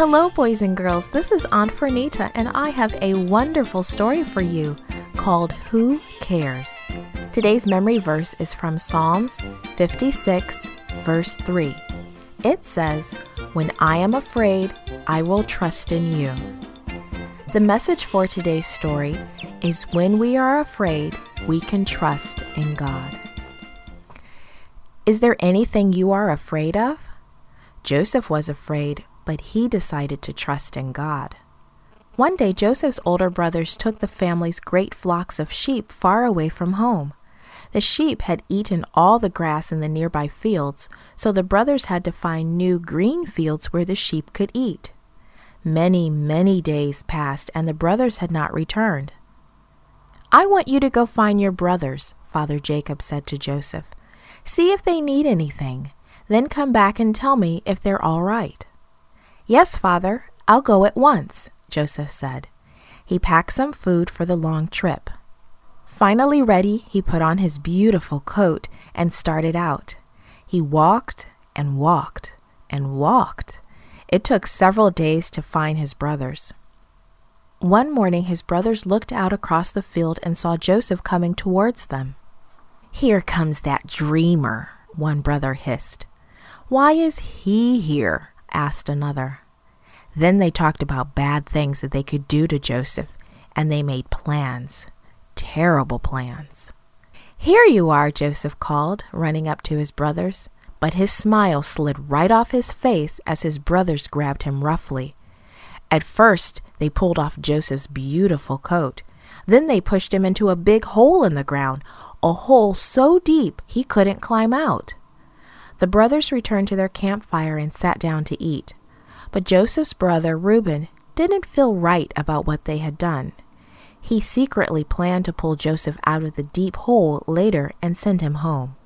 Hello, boys and girls. This is Aunt Fernita, and I have a wonderful story for you called Who Cares? Today's memory verse is from Psalms 56, verse 3. It says, When I am afraid, I will trust in you. The message for today's story is When we are afraid, we can trust in God. Is there anything you are afraid of? Joseph was afraid, but he decided to trust in God. One day, Joseph's older brothers took the family's great flocks of sheep far away from home. The sheep had eaten all the grass in the nearby fields, so the brothers had to find new green fields where the sheep could eat. Many, many days passed, and the brothers had not returned. I want you to go find your brothers, Father Jacob said to Joseph. See if they need anything. Then come back and tell me if they're all right. Yes, Father, I'll go at once, Joseph said. He packed some food for the long trip. Finally ready, he put on his beautiful coat and started out. He walked and walked and walked. It took several days to find his brothers. One morning, his brothers looked out across the field and saw Joseph coming towards them. Here comes that dreamer, one brother hissed. Why is he here? Asked another. Then they talked about bad things that they could do to Joseph, and they made plans. Terrible plans. Here you are, Joseph called, running up to his brothers. But his smile slid right off his face as his brothers grabbed him roughly. At first, they pulled off Joseph's beautiful coat. Then they pushed him into a big hole in the ground, a hole so deep he couldn't climb out. The brothers returned to their campfire and sat down to eat. But Joseph's brother, Reuben, didn't feel right about what they had done. He secretly planned to pull Joseph out of the deep hole later and send him home.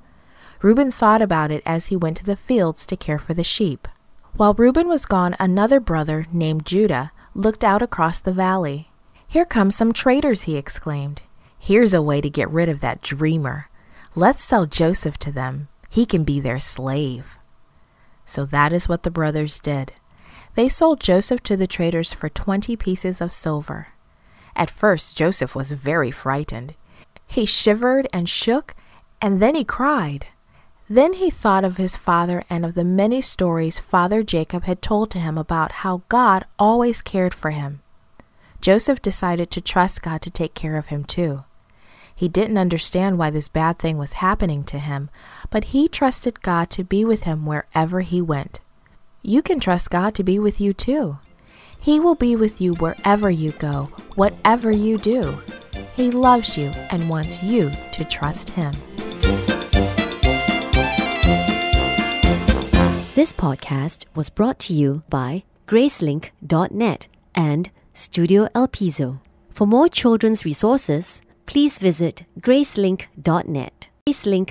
Reuben thought about it as he went to the fields to care for the sheep. While Reuben was gone, another brother named Judah looked out across the valley. Here come some traders, he exclaimed. Here's a way to get rid of that dreamer. Let's sell Joseph to them. He can be their slave. So that is what the brothers did. They sold Joseph to the traders for twenty pieces of silver. At first, Joseph was very frightened. He shivered and shook, and then he cried. Then he thought of his father and of the many stories Father Jacob had told to him about how God always cared for him. Joseph decided to trust God to take care of him too. He didn't understand why this bad thing was happening to him, but he trusted God to be with him wherever he went. You can trust God to be with you too. He will be with you wherever you go, whatever you do. He loves you and wants you to trust Him. This podcast was brought to you by Gracelink.net and Studio El Piso. For more children's resources, please visit Gracelink.net. Gracelink